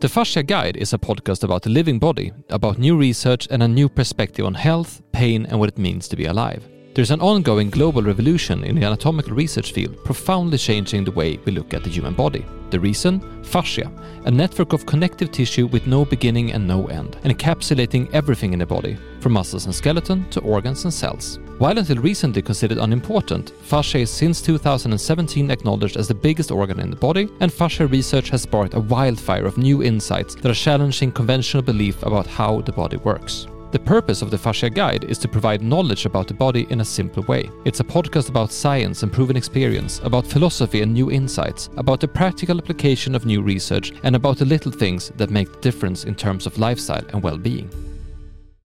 The Fascia Guide is a podcast about the living body, about new research and a new perspective on health, pain, and what it means to be alive. There's an ongoing global revolution in the anatomical research field, profoundly changing the way we look at the human body. The reason? Fascia, a network of connective tissue with no beginning and no end, encapsulating everything in the body, from muscles and skeleton to organs and cells. While until recently considered unimportant, fascia is since 2017 acknowledged as the biggest organ in the body, and fascia research has sparked a wildfire of new insights that are challenging conventional belief about how the body works. The purpose of the Fascia Guide is to provide knowledge about the body in a simple way. It's a podcast about science and proven experience, about philosophy and new insights, about the practical application of new research, and about the little things that make the difference in terms of lifestyle and well being.